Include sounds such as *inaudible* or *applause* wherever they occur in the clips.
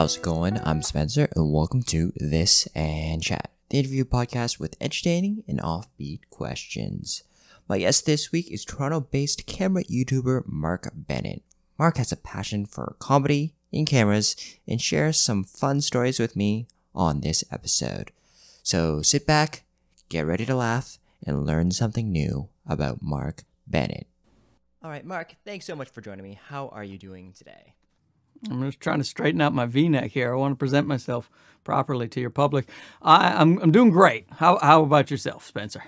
How's it going? I'm Spencer, and welcome to This and Chat, the interview podcast with entertaining and offbeat questions. My guest this week is Toronto based camera YouTuber Mark Bennett. Mark has a passion for comedy in cameras and shares some fun stories with me on this episode. So sit back, get ready to laugh, and learn something new about Mark Bennett. All right, Mark, thanks so much for joining me. How are you doing today? I'm just trying to straighten out my V-neck here. I want to present myself properly to your public. I, am I'm, I'm doing great. How how about yourself, Spencer?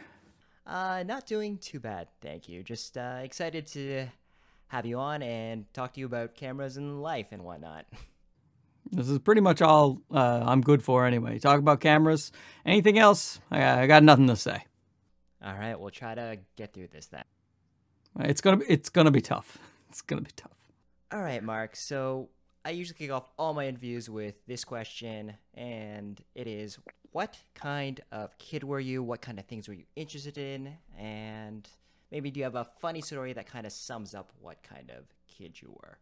Uh, not doing too bad, thank you. Just uh, excited to have you on and talk to you about cameras and life and whatnot. *laughs* This is pretty much all uh, I'm good for anyway. Talk about cameras. Anything else? I, I got nothing to say. All right, we'll try to get through this then. It's gonna be, it's gonna be tough. *laughs* It's gonna be tough. All right, Mark. So I usually kick off all my interviews with this question, and it is What kind of kid were you? What kind of things were you interested in? And maybe do you have a funny story that kind of sums up what kind of kid you were?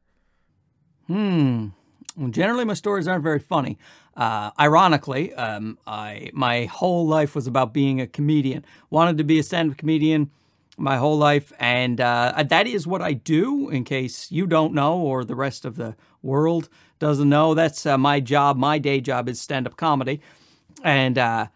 Hmm. Well, generally, my stories aren't very funny. Uh, ironically, um, I my whole life was about being a comedian. Wanted to be a stand-up comedian my whole life, and uh, that is what I do. In case you don't know, or the rest of the world doesn't know, that's uh, my job. My day job is stand-up comedy, and uh,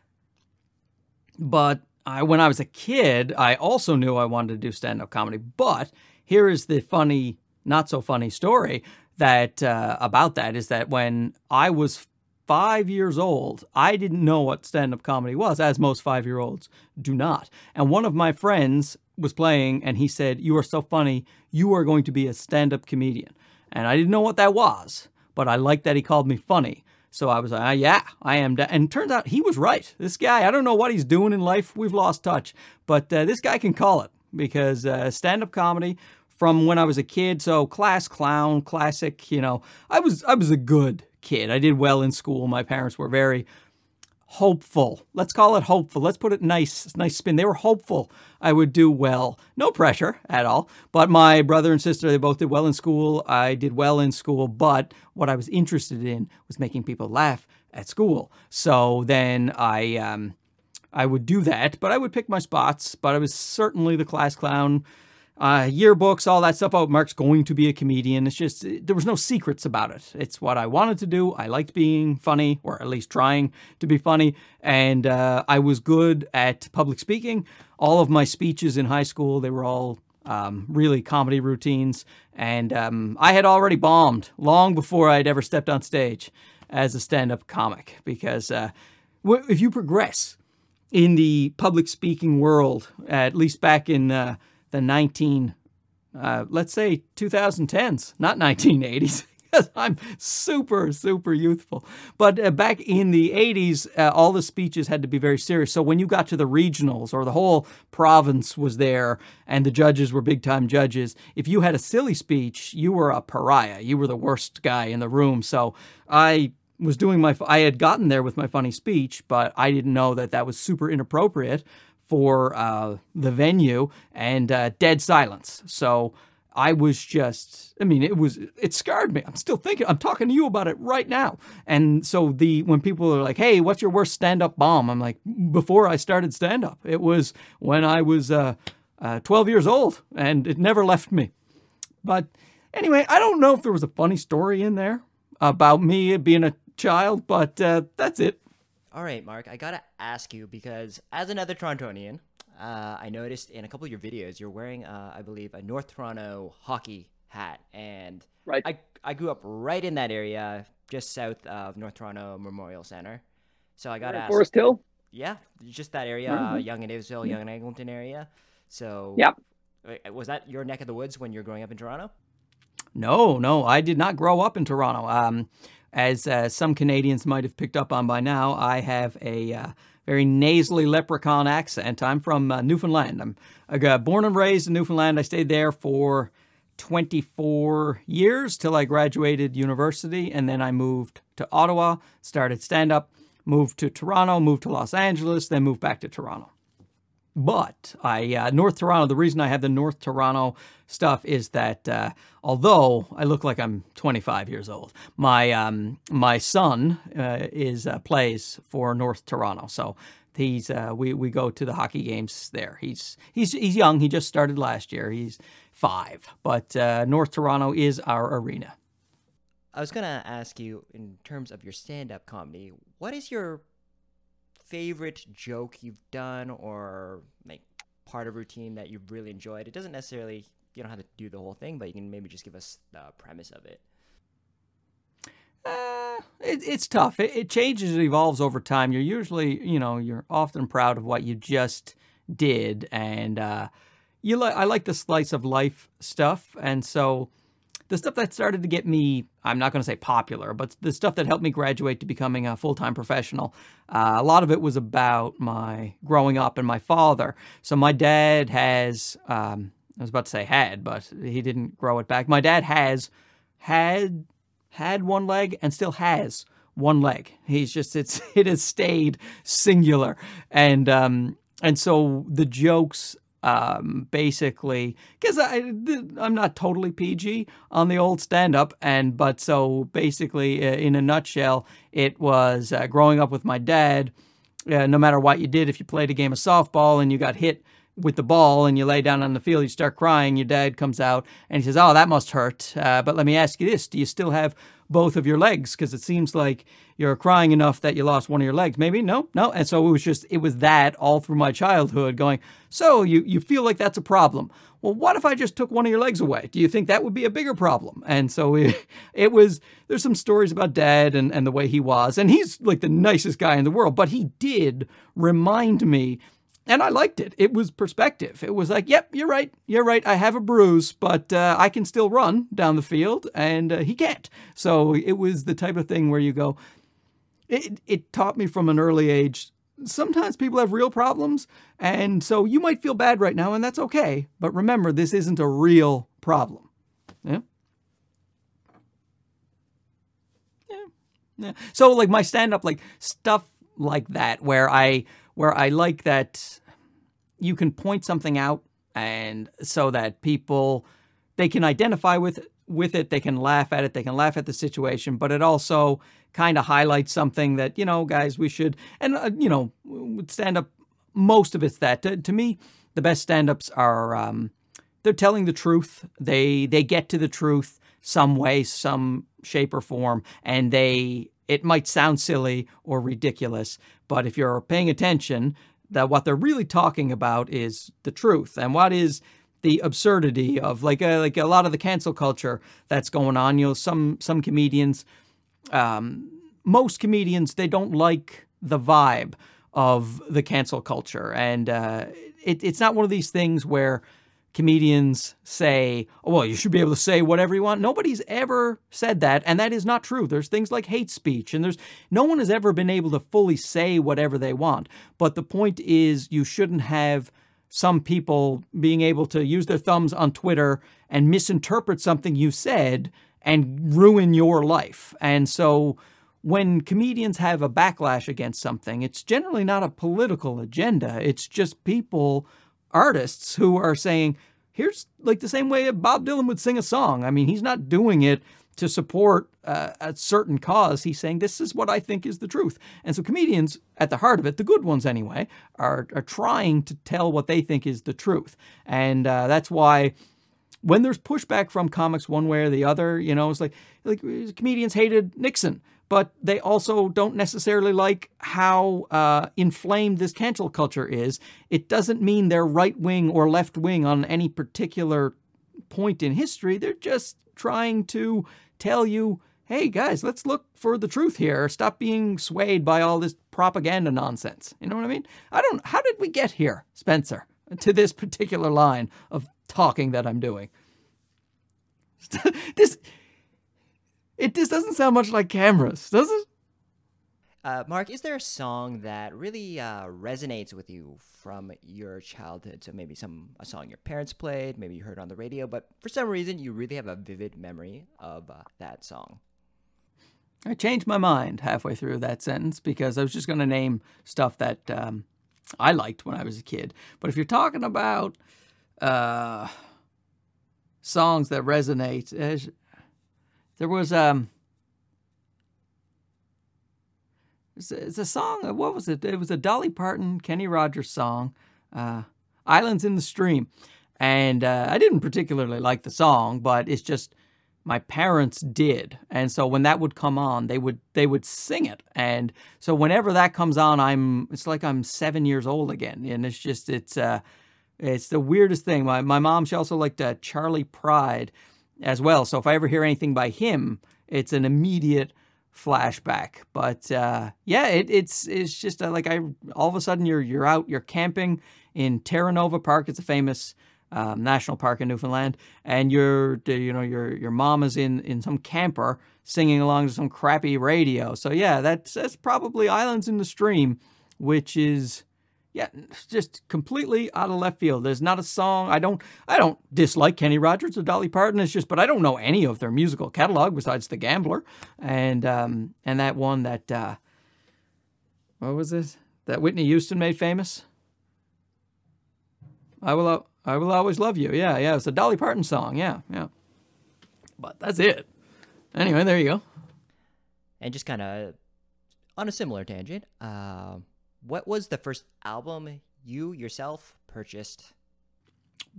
but I, when I was a kid, I also knew I wanted to do stand-up comedy. But here is the funny, not so funny story that uh, about that is that when I was five years old, I didn't know what stand up comedy was, as most five year olds do not. And one of my friends was playing, and he said, You are so funny, you are going to be a stand up comedian. And I didn't know what that was, but I liked that he called me funny. So I was like, ah, yeah, I am. And turns out he was right. This guy, I don't know what he's doing in life. We've lost touch. But uh, this guy can call it because uh, stand up comedy from when I was a kid. So class clown, classic, you know, I was, I was a good kid. I did well in school. My parents were very hopeful. Let's call it hopeful. Let's put it nice, nice spin. They were hopeful I would do well. No pressure at all. But my brother and sister, they both did well in school. I did well in school, but what I was interested in was making people laugh at school. So then I um I would do that, but I would pick my spots, but I was certainly the class clown uh, yearbooks, all that stuff. Oh, Mark's going to be a comedian. It's just, there was no secrets about it. It's what I wanted to do. I liked being funny, or at least trying to be funny. And uh, I was good at public speaking. All of my speeches in high school, they were all um, really comedy routines. And um, I had already bombed long before I'd ever stepped on stage as a stand up comic because uh, if you progress in the public speaking world, at least back in uh, the 19, uh, let's say 2010s, not 1980s. *laughs* I'm super, super youthful. But uh, back in the 80s, uh, all the speeches had to be very serious. So when you got to the regionals or the whole province was there and the judges were big time judges, if you had a silly speech, you were a pariah. You were the worst guy in the room. So I was doing my, I had gotten there with my funny speech, but I didn't know that that was super inappropriate for uh, the venue and uh, dead silence. So I was just, I mean, it was, it scarred me. I'm still thinking, I'm talking to you about it right now. And so the, when people are like, hey, what's your worst stand up bomb? I'm like, before I started stand up, it was when I was uh, uh 12 years old and it never left me. But anyway, I don't know if there was a funny story in there about me being a child, but uh, that's it. All right, Mark, I gotta ask you because as another Torontonian, uh, I noticed in a couple of your videos you're wearing, uh, I believe, a North Toronto hockey hat, and right. I I grew up right in that area, just south of North Toronto Memorial Center. So I gotta ask. Forest Hill. Yeah, just that area, mm-hmm. uh, Yonge and Davisville, Yonge and Eglinton area. So yeah, was that your neck of the woods when you're growing up in Toronto? No, no, I did not grow up in Toronto. Um, as uh, some Canadians might have picked up on by now, I have a uh, very nasally leprechaun accent. I'm from uh, Newfoundland. I'm born and raised in Newfoundland. I stayed there for 24 years till I graduated university, and then I moved to Ottawa, started stand up, moved to Toronto, moved to Los Angeles, then moved back to Toronto. But I uh, North Toronto. The reason I have the North Toronto stuff is that uh, although I look like I'm 25 years old, my um, my son uh, is uh, plays for North Toronto. So he's uh, we we go to the hockey games there. He's he's he's young. He just started last year. He's five, but uh, North Toronto is our arena. I was gonna ask you in terms of your stand-up comedy, what is your favorite joke you've done or like part of routine that you've really enjoyed? It doesn't necessarily you don't have to do the whole thing, but you can maybe just give us the premise of it. Uh, it, it's tough. It, it changes. It evolves over time. You're usually, you know, you're often proud of what you just did, and uh, you like. I like the slice of life stuff, and so the stuff that started to get me, I'm not going to say popular, but the stuff that helped me graduate to becoming a full time professional, uh, a lot of it was about my growing up and my father. So my dad has, um, I was about to say had, but he didn't grow it back. My dad has had had one leg and still has one leg. He's just it's *laughs* it has stayed singular, and um, and so the jokes um, basically because I'm not totally PG on the old stand up and but so basically uh, in a nutshell it was uh, growing up with my dad uh, no matter what you did if you played a game of softball and you got hit with the ball and you lay down on the field you start crying your dad comes out and he says oh that must hurt. Uh, but let me ask you this do you still have both of your legs because it seems like you're crying enough that you lost one of your legs. Maybe no, no. And so it was just it was that all through my childhood going. So you you feel like that's a problem. Well, what if I just took one of your legs away? Do you think that would be a bigger problem? And so it, *laughs* it was. There's some stories about dad and and the way he was, and he's like the nicest guy in the world. But he did remind me and I liked it. It was perspective. It was like, yep, you're right. You're right. I have a bruise, but uh, I can still run down the field, and uh, he can't. So it was the type of thing where you go, it, it taught me from an early age. Sometimes people have real problems, and so you might feel bad right now, and that's okay. But remember, this isn't a real problem. Yeah. Yeah. yeah. So, like my stand up, like stuff like that, where I where I like that you can point something out and so that people they can identify with with it, they can laugh at it, they can laugh at the situation, but it also kind of highlights something that, you know, guys, we should and uh, you know, stand up most of it's that to, to me the best stand-ups are um, they're telling the truth. They they get to the truth some way, some shape or form, and they it might sound silly or ridiculous, but if you're paying attention, that what they're really talking about is the truth. And what is the absurdity of like a, uh, like a lot of the cancel culture that's going on. You know, some some comedians, um, most comedians, they don't like the vibe of the cancel culture, and uh, it, it's not one of these things where comedians say, oh, well, you should be able to say whatever you want. Nobody's ever said that, and that is not true. There's things like hate speech, and there's no one has ever been able to fully say whatever they want. But the point is, you shouldn't have some people being able to use their thumbs on Twitter and misinterpret something you said and ruin your life. And so when comedians have a backlash against something, it's generally not a political agenda. It's just people artists who are saying, here's like the same way Bob Dylan would sing a song. I mean, he's not doing it to support uh, a certain cause. He's saying, this is what I think is the truth. And so comedians, at the heart of it, the good ones anyway, are, are trying to tell what they think is the truth. And uh, that's why when there's pushback from comics one way or the other, you know, it's like, like comedians hated Nixon but they also don't necessarily like how uh, inflamed this cancel culture is. It doesn't mean they're right wing or left wing on any particular point in history. They're just trying to tell you, hey guys, let's look for the truth here. Stop being swayed by all this propaganda nonsense. You know what I mean? I don't. How did we get here, Spencer, to this particular line of talking that I'm doing? *laughs* this it just doesn't sound much like cameras, does it? Uh, Mark, is there a song that really uh, resonates with you from your childhood? So maybe some a song your parents played, maybe you heard on the radio, but for some reason you really have a vivid memory of uh, that song. I changed my mind halfway through that sentence because I was just going to name stuff that um, I liked when I was a kid. But if you're talking about uh, songs that resonate, there was um, it's a, song. What was it? It was a Dolly Parton, Kenny Rogers song, uh, "Islands in the Stream," and uh, I didn't particularly like the song, but it's just my parents did. And so when that would come on they would they would sing it. And so whenever that comes on i'm it's like i'm seven years old again. And it's just it's uh it's the weirdest thing. My, my mom she also liked uh, Charley Pride as well. So if i ever hear anything by him it's an immediate flashback. But uh yeah it, it's it's just uh, like i all of a sudden you're you're out you're camping in terra nova park. It's a famous um, national park in Newfoundland, and your you know your your mom is in in some camper singing along to some crappy radio. So yeah, that's that's probably Islands in the Stream, which is yeah, just completely out of left field. There's not a song. I don't I don't dislike Kenny Rogers or Dolly Parton. It's just, but I don't know any of their musical catalog besides The Gambler, and um and that one that uh, what was it that Whitney Houston made famous. I will. I will always love you. Yeah, yeah. It's a Dolly Parton song. Yeah, yeah. But that's it. Anyway, there you go. And just kind of on a similar tangent, uh, what was the first album you yourself purchased?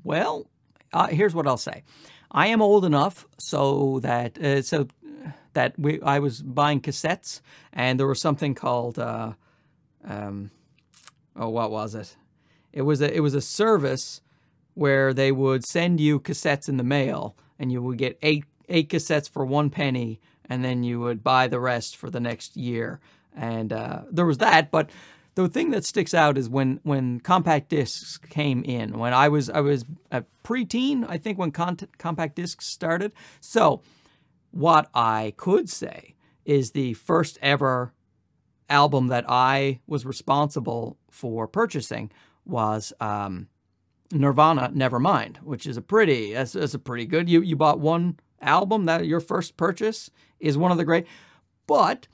Well, uh, here's what I'll say. I am old enough so that uh, so that we I was buying cassettes, and there was something called uh, um, oh, what was it? It was a it was a service where they would send you cassettes in the mail and you would get eight eight cassettes for one penny and then you would buy the rest for the next year and uh, there was that but the thing that sticks out is when when compact discs came in when i was i was a preteen i think when con- compact discs started so what i could say is the first ever album that i was responsible for purchasing was um, Nirvana Nevermind, which is a pretty that's, that's a pretty good. You you bought one album that your first purchase is one of the great, but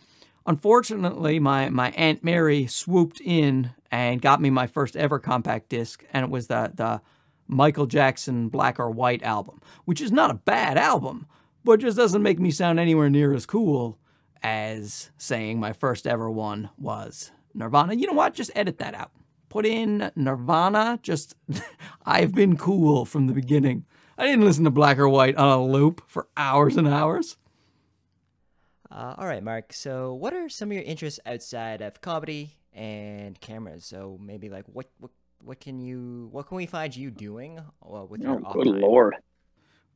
unfortunately my my aunt Mary swooped in and got me my first ever compact disc, and it was the the Michael Jackson Black or White album, which is not a bad album, but just doesn't make me sound anywhere near as cool as saying my first ever one was Nirvana. You know what? Just edit that out put in Nirvana. Just, *laughs* I've been cool from the beginning. I didn't listen to Black or White on a loop for hours and hours. Uh, all right, Mark. So, what are some of your interests outside of comedy and cameras? So, maybe like what what what can you what can we find you doing uh, with your oh, good time? lord.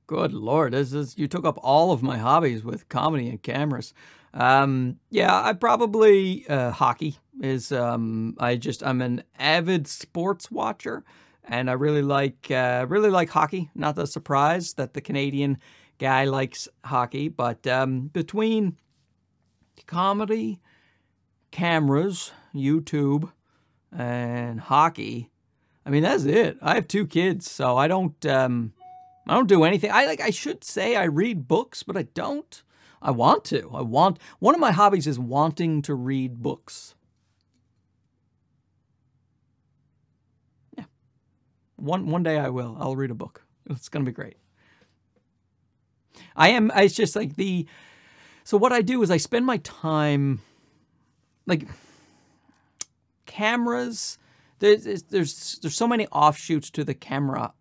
Good lord, this is you took up all of my hobbies with comedy and cameras. Um, yeah, I probably uh, hockey is. Um, I just I'm an avid sports watcher, and I really like uh, really like hockey. Not a surprise that the Canadian guy likes hockey, but um, between comedy, cameras, YouTube, and hockey, I mean that's it. I have two kids, so I don't um, I don't do anything. I like I should say I read books, but I don't. I want to. I want one of my hobbies is wanting to read books. Yeah. One one day I will. I'll read a book. It's going to be great. I am it's just like the so what I do is I spend my time like cameras there's there's there's so many offshoots to the camera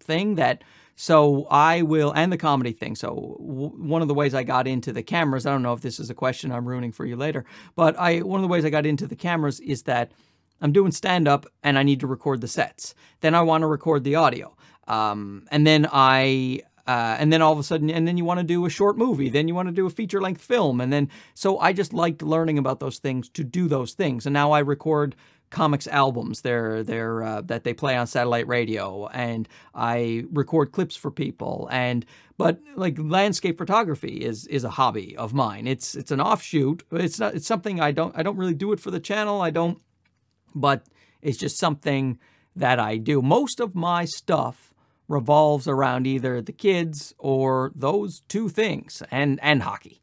thing that so I will, and the comedy thing. So w- one of the ways I got into the cameras, I don't know if this is a question I'm ruining for you later, but I one of the ways I got into the cameras is that I'm doing stand up and I need to record the sets. Then I want to record the audio, um, and then I. Uh, and then all of a sudden, and then you want to do a short movie, then you want to do a feature length film. And then, so I just liked learning about those things to do those things. And now I record comics albums they're, they're, uh, that they play on satellite radio and I record clips for people and but like landscape photography is is a hobby of mine it's it's an offshoot it's not it's something I don't I don't really do it for the channel I don't but it's just something that I do most of my stuff revolves around either the kids or those two things and and hockey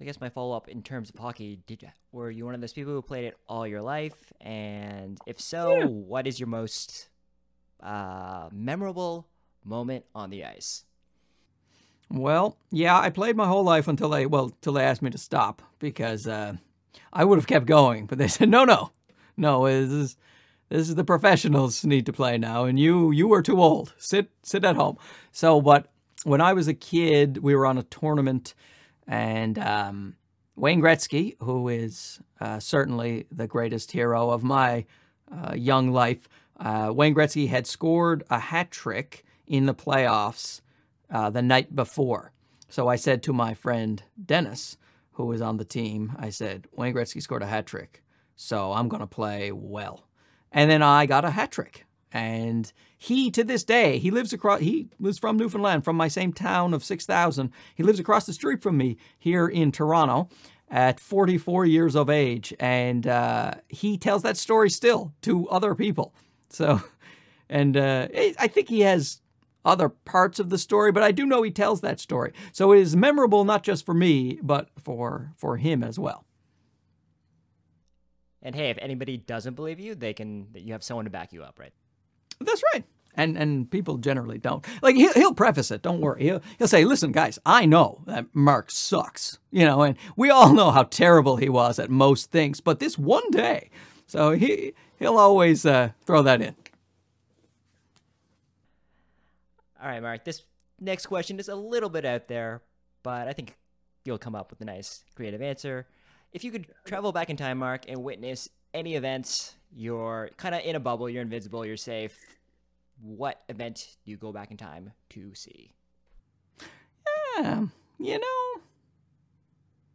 I guess my follow up in terms of hockey, did you, were you one of those people who played it all your life? And if so, yeah. what is your most uh, memorable moment on the ice? Well, yeah, I played my whole life until they well, till they asked me to stop because uh, I would have kept going, but they said no, no, no. This is this is the professionals need to play now, and you you are too old. Sit sit at home. So, but when I was a kid, we were on a tournament, and um, Wayne Gretzky, who is uh, certainly the greatest hero of my uh, young life, uh, Wayne Gretzky had scored a hat trick in the playoffs uh, the night before. So I said to my friend Dennis, who was on the team, I said, Wayne Gretzky scored a hat trick, so I'm going to play well. And then I got a hat trick. And he, to this day, he lives across, he was from Newfoundland, from my same town of 6,000. He lives across the street from me here in Toronto at 44 years of age. And uh, he tells that story still to other people. So, *laughs* and uh, I think he has other parts of the story, but I do know he tells that story. So it is memorable not just for me, but for for him as well. And hey, if anybody doesn't believe you, they can you have someone to back you up, right? That's right. And and people generally don't. Like he'll, he'll preface it. Don't worry. He'll, he'll say, "Listen, guys, I know that Mark sucks. You know, and we all know how terrible he was at most things. But this one day, so he he'll always uh, throw that in." All right, Mark. This next question is a little bit out there, but I think you'll come up with a nice, creative answer. If you could travel back in time, Mark, and witness any events, you're kind of in a bubble, you're invincible, you're safe. What event do you go back in time to see? Yeah, you know,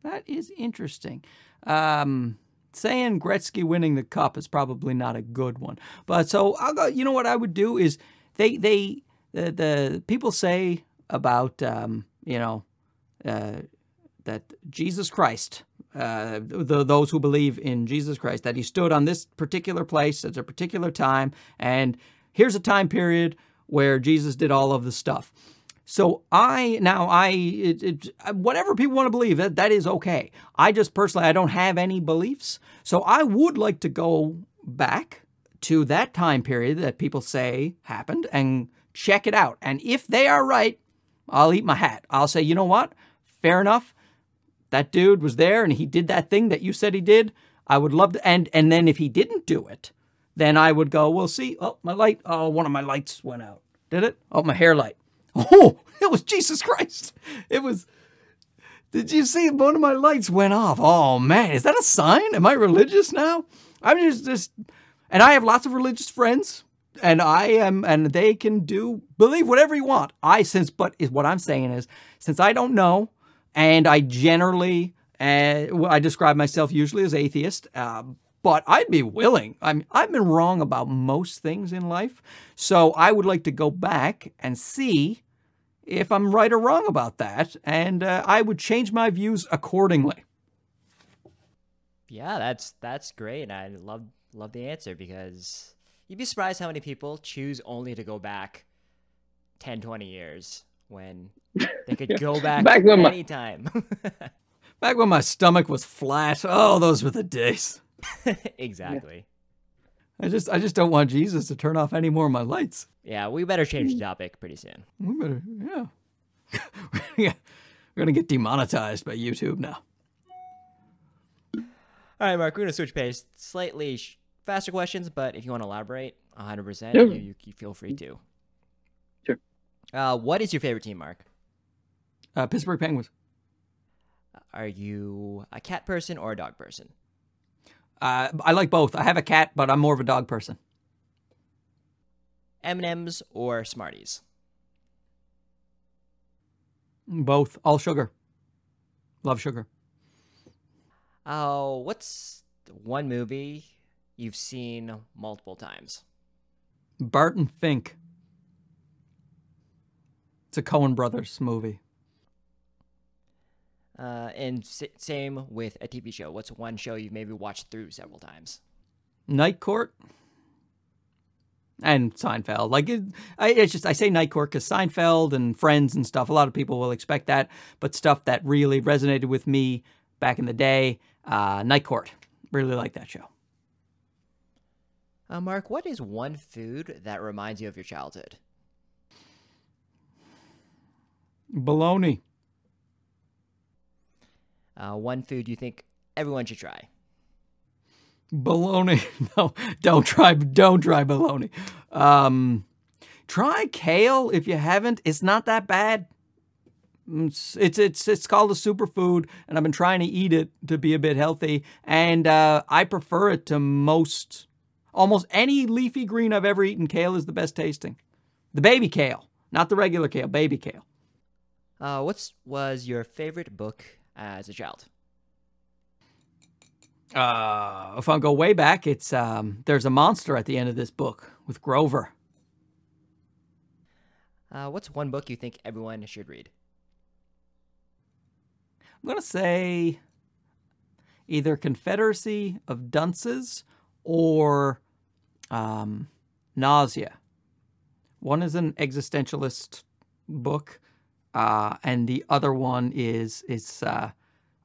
that is interesting. Um, saying Gretzky winning the cup is probably not a good one, but so I'll go. You know what I would do is they they the, the people say about um, you know uh, that Jesus Christ, uh, the, those who believe in Jesus Christ, that he stood on this particular place at a particular time, and here's a time period where Jesus did all of the stuff. So I now I it, it, whatever people want to believe that that is okay. I just personally I don't have any beliefs, so I would like to go back to that time period that people say happened and check it out. And if they are right, I'll eat my hat. I'll say, you know what? Fair enough. That dude was there and he did that thing that you said he did. I would love to. And, and then if he didn't do it, then I would go, well, see, oh, my light, oh, one of my lights went out. Did it? Oh, my hair light. *laughs* Oh, it was Jesus Christ. It was. Did you see one of my lights went off? Oh man, is that a sign? Am I religious now? I'm just just and I have lots of religious friends and I am, and they can do believe whatever you want. I since, but is what I'm saying is, since I don't know, and I generally, uh, I describe myself usually as atheist. Uh, but I'd be willing. I mean, I've been wrong about most things in life, so I would like to go back and see if I'm right or wrong about that, and uh, I would change my views accordingly. Yeah, that's that's great. I love love the answer because You'd be surprised how many people choose only to go back 10, 20 years when they could go back, back when anytime. My, *laughs* back when my stomach was flat. Oh, those were the days. *laughs* exactly. I just I just don't want Jesus to turn off any more of my lights. Yeah, we better change the topic pretty soon. We better, yeah. *laughs* We're gonna get demonetized by YouTube now. All right, Mark. We're gonna switch pace slightly faster questions, but if you want to elaborate 100%, you, you, you, feel free to. Sure. Uh, what is your favorite team, Mark? Uh, Pittsburgh Penguins. Are you a cat person or a dog person? Uh, I like both. I have a cat, but I'm more of a dog person. M&Ms or Smarties? Both. All sugar. Love sugar. Oh, what's one movie you've seen multiple times? Barton Fink. It's a Coen Brothers movie. Uh, and s- same with a TV show. What's one show you've maybe watched through several times? Night Court. and Seinfeld. Like it, I, it's just I say Night Court because Seinfeld and Friends and stuff. A lot of people will expect that, but stuff that really resonated with me back in the day, uh, Night Court. Really like that show. Uh, Mark, what is one food that reminds you of your childhood? Bologna. Uh, one food you think everyone should try? Bologna. *laughs* No, don't try. Don't try bologna. Um, try kale if you haven't. It's not that bad. It's, it's it's it's called a superfood, and I've been trying to eat it to be a bit healthy, and uh, I prefer it to most, almost any leafy green I've ever eaten. Kale is the best tasting. The baby kale, not the regular kale. Baby kale. Uh, what's was your favorite book as a child? Uh, if I go way back, it's um, there's a monster at the end of this book with Grover. Uh, what's one book you think everyone should read? I'm gonna say either Confederacy of Dunces or um, Nausea. One is an existentialist book, uh, and the other one is is uh,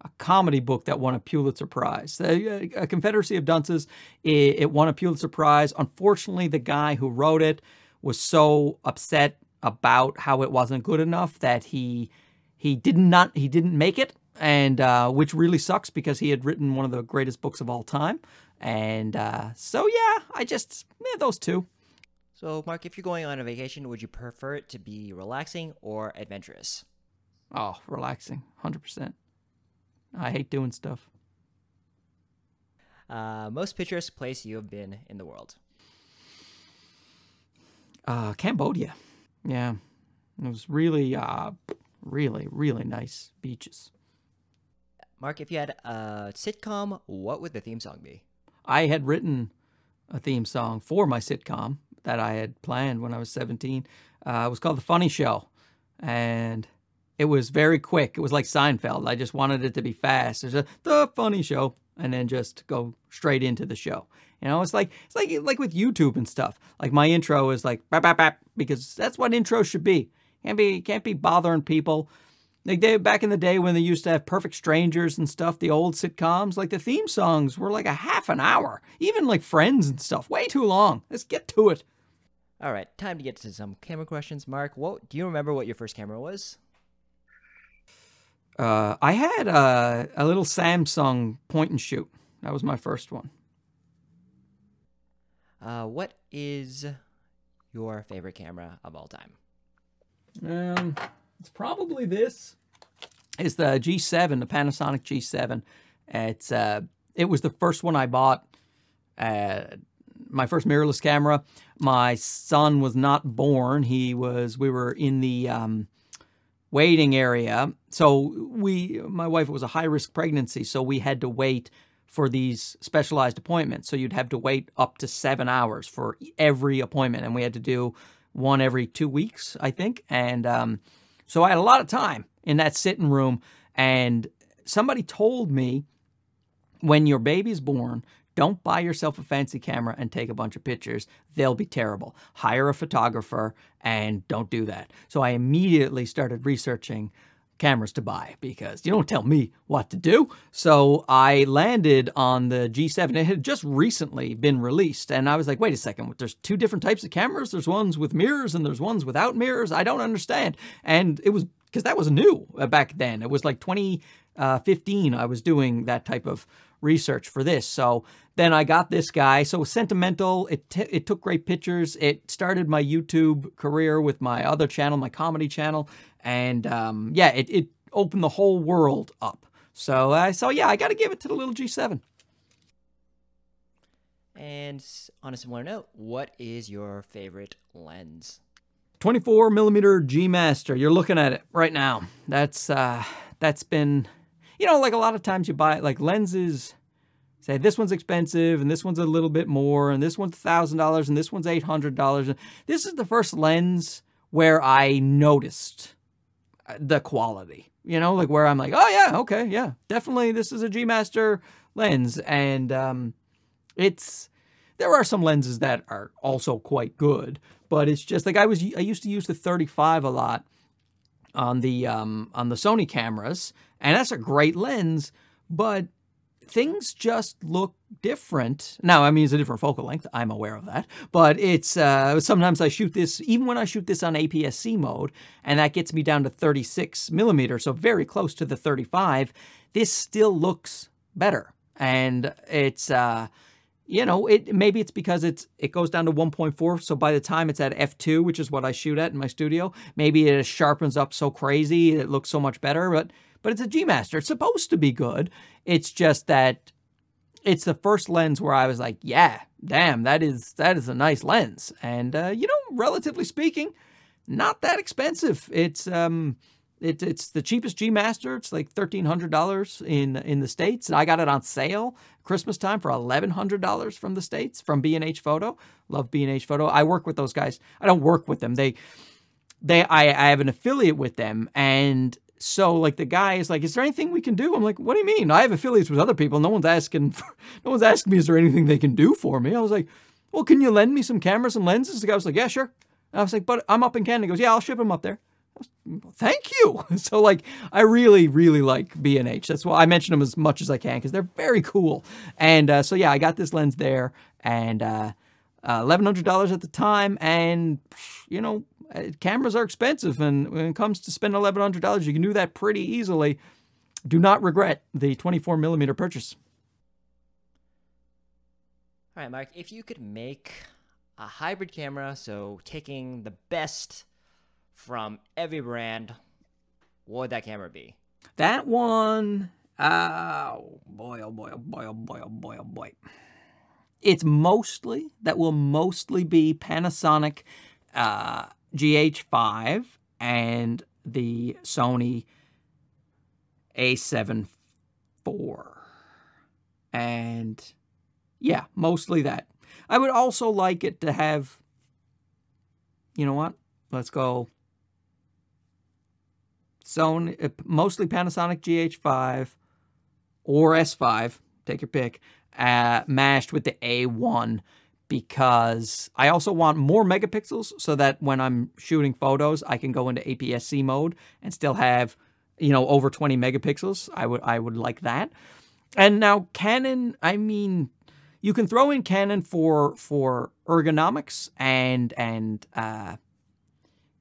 a comedy book that won a Pulitzer Prize. A, a Confederacy of Dunces, it, it won a Pulitzer Prize. Unfortunately, the guy who wrote it was so upset about how it wasn't good enough that he he did not he didn't make it, and uh, which really sucks because he had written one of the greatest books of all time. And uh, so yeah, I just yeah, those two. So, Mark, if you're going on a vacation, would you prefer it to be relaxing or adventurous? Oh, relaxing, hundred percent. I hate doing stuff. Uh, most picturesque place you have been in the world? Uh, Cambodia. Yeah, it was really, uh, really, really nice beaches. Mark, if you had a sitcom, what would the theme song be? I had written a theme song for my sitcom that I had planned when I was 17. Uh, it was called The Funny Show. And it was very quick. It was like Seinfeld. I just wanted it to be fast. There's a The Funny Show. And then just go straight into the show. You know, it's like it's like like with YouTube and stuff. Like my intro is like bap bap bap because that's what intro should be. Can't be can't be bothering people. Like they back in the day when they used to have perfect strangers and stuff, the old sitcoms, like the theme songs were like a half an hour. Even like friends and stuff, way too long. Let's get to it. All right, time to get to some camera questions. Mark, what do you remember what your first camera was? Uh, I had a, a little Samsung point and shoot. That was my first one. Uh, what is your favorite camera of all time? Um, it's probably this. It's the G7, the Panasonic G7. It's uh, it was the first one I bought. Uh, my first mirrorless camera. My son was not born. He was. We were in the um, waiting area. So we, my wife was a high risk pregnancy, so we had to wait for these specialized appointments. So you'd have to wait up to seven hours for every appointment, and we had to do one every two weeks, I think. And um, so I had a lot of time in that sitting room, and somebody told me when your baby's born, don't buy yourself a fancy camera and take a bunch of pictures. They'll be terrible. Hire a photographer and don't do that. So I immediately started researching cameras to buy because you don't tell me what to do. So I landed on the G7. It had just recently been released. And I was like, wait a second, there's two different types of cameras. There's ones with mirrors and there's ones without mirrors. I don't understand. And it was because that was new uh, back then. It was like 2015. I was doing that type of research for this. So then I got this guy. So sentimental. It t- it took great pictures. It started my YouTube career with my other channel, my comedy channel, and um, yeah, it it opened the whole world up. So uh, so yeah, I got to give it to the little G7. And on a similar note, what is your favorite lens? 24 millimeter G Master. You're looking at it right now. That's uh, that's been, you know, like a lot of times you buy like lenses. Say this one's expensive and this one's a little bit more and this one's thousand dollars and this one's eight hundred dollars. This is the first lens where I noticed uh, the quality. You know, like where I'm like, oh yeah, okay, yeah, definitely, this is a G Master lens, and um, it's There are some lenses that are also quite good, but it's just like I was I used to use the 35 a lot on the um, on the Sony cameras, and that's a great lens, but things just look different. Now, I mean, it's a different focal length. I'm aware of that. But it's uh, sometimes I shoot this, even when I shoot this on APS-C mode, and that gets me down to 36 millimeters, so very close to the 35, this still looks better. And it's, uh, you know, it maybe it's because it's it goes down to 1.4. So by the time it's at f2, which is what I shoot at in my studio, maybe it sharpens up so crazy, it looks so much better. But but it's a G Master. It's supposed to be good. It's just that it's the first lens where I was like, yeah, damn, that is that is a nice lens, and uh, you know, relatively speaking, not that expensive. It's um, it, it's the cheapest G Master. It's like thirteen hundred dollars in in the states, and I got it on sale Christmas time for eleven hundred dollars from the states from B and H Photo. Love B and H Photo. I work with those guys. I don't work with them. They they I, I have an affiliate with them, and so like the guy is like, is there anything we can do? I'm like, what do you mean? I have affiliates with other people. No one's asking, *laughs* for, no one's asking me, is there anything they can do for me? I was like, well, can you lend me some cameras and lenses? The guy was like, yeah, sure. And I was like, but I'm up in Canada. He goes, yeah, I'll ship them up there. Thank you. *laughs* So like, I really, really like B&H. That's why I mention them as much as I can because they're very cool. And uh, so yeah, I got this lens there and uh, uh, $1,100 at the time. And, you know, uh, cameras are expensive, and when it comes to spending eleven hundred dollars, you can do that pretty easily. Do not regret the twenty four millimeter purchase. All right, Mark. If you could make a hybrid camera, so taking the best from every brand, what would that camera be? That one, oh boy, oh boy, oh boy, oh boy, oh boy, oh boy. It's mostly that will mostly be Panasonic uh, GH5 and the Sony A7 IV. And yeah, mostly that. I would also like it to have, you know what? Let's go Sony, uh, mostly Panasonic GH5 or S5, take your pick, uh, mashed with the A1 because I also want more megapixels so that when I'm shooting photos, I can go into APS-C mode and still have, you know, over 20 megapixels. I would I would like that. And now Canon, I mean, you can throw in Canon for for ergonomics and and uh,